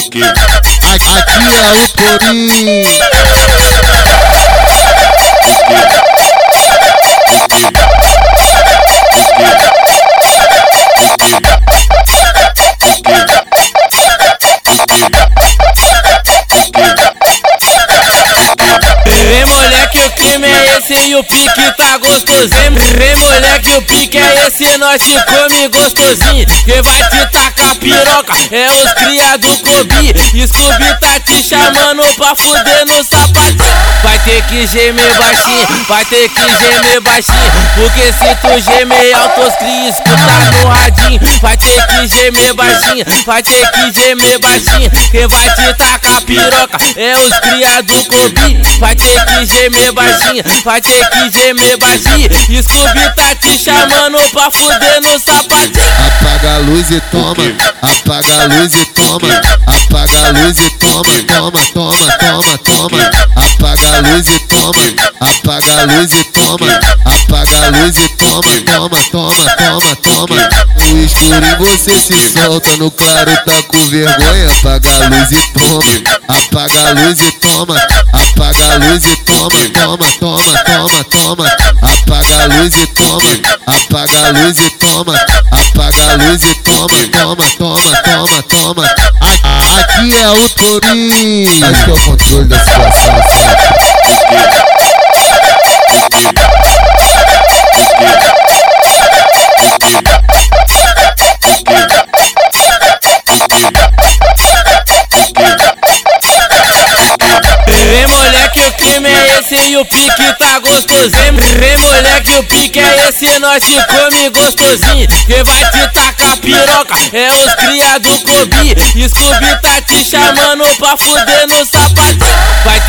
Aqui, é o Torinho. É esse e o pique tá gostosinho. Vem moleque, o pique é esse, nós te come gostosinho. Quem vai te tacar piroca é os cria do Kobe. Scooby tá te chamando pra fuder no sapatinho. Vai ter que gemer baixinho, vai ter que gemer baixinho. Porque se tu gemer alto, os cria escutar no radinho. Vai ter que gemer baixinho, vai ter que gemer baixinho. Quem vai te tacar piroca é os cria do Kobe. Vai ter que gemer baixinho, vai ter que gemer baixinho. Scooby tá te chamando pra fuder no sapatinho. Apaga a luz e toma, apaga a luz e toma, apaga a luz e toma, toma, toma, toma, toma. Apaga a luz e toma, apaga a luz e toma, apaga a luz e toma, toma, toma, toma, toma. No escuro você se solta, no claro tá com vergonha. Apaga a luz e toma, apaga a luz e toma, apaga a luz e toma, toma, toma, toma, toma. Apaga a luz e toma, apaga a luz e toma, apaga a luz e toma, toma, toma, toma, toma. Aqui é o Torinho. Que é o controle da situação, sabe? E o pique tá gostosinho. Vem moleque, o pique é esse, nós te come gostosinho. Quem vai te tacar piroca é os cria do Kobe. Scooby tá te chamando pra fuder no sapatinho.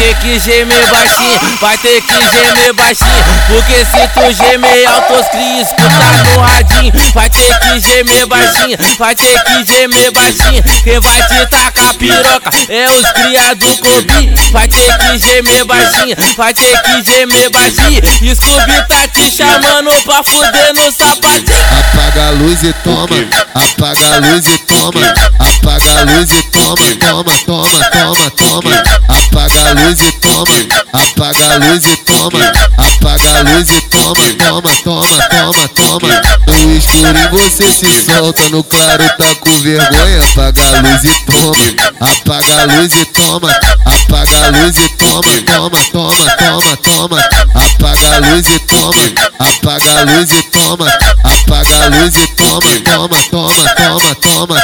Ter que gemer baixinho, vai ter que gemer baixinho. Porque se tu gemer alto, os cria escutar no radinho. Vai ter que gemer baixinho, vai ter que gemer baixinho. Quem vai te tacar piroca é os cria do Kobe. Vai ter que gemer baixinho, vai ter que gemer baixinho. Scooby tá te chamando pra fuder no sapatinho. Apaga a luz e toma, apaga a luz e toma, apaga a luz e toma, toma, toma, toma, toma. Apaga a luz e toma, apaga a luz e toma, apaga a luz e toma, toma, toma, toma, toma. No escuro você se solta, no claro tá com vergonha. Apaga a luz e toma, apaga a luz e toma, apaga a luz e toma, toma, toma, toma, toma. Apaga a luz e toma, apaga a luz e toma, apaga a luz e toma, toma, toma, toma, toma.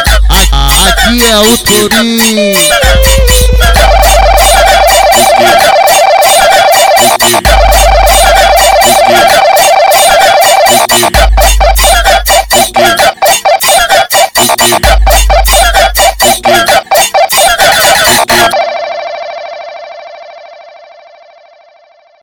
Aqui é o Torinho.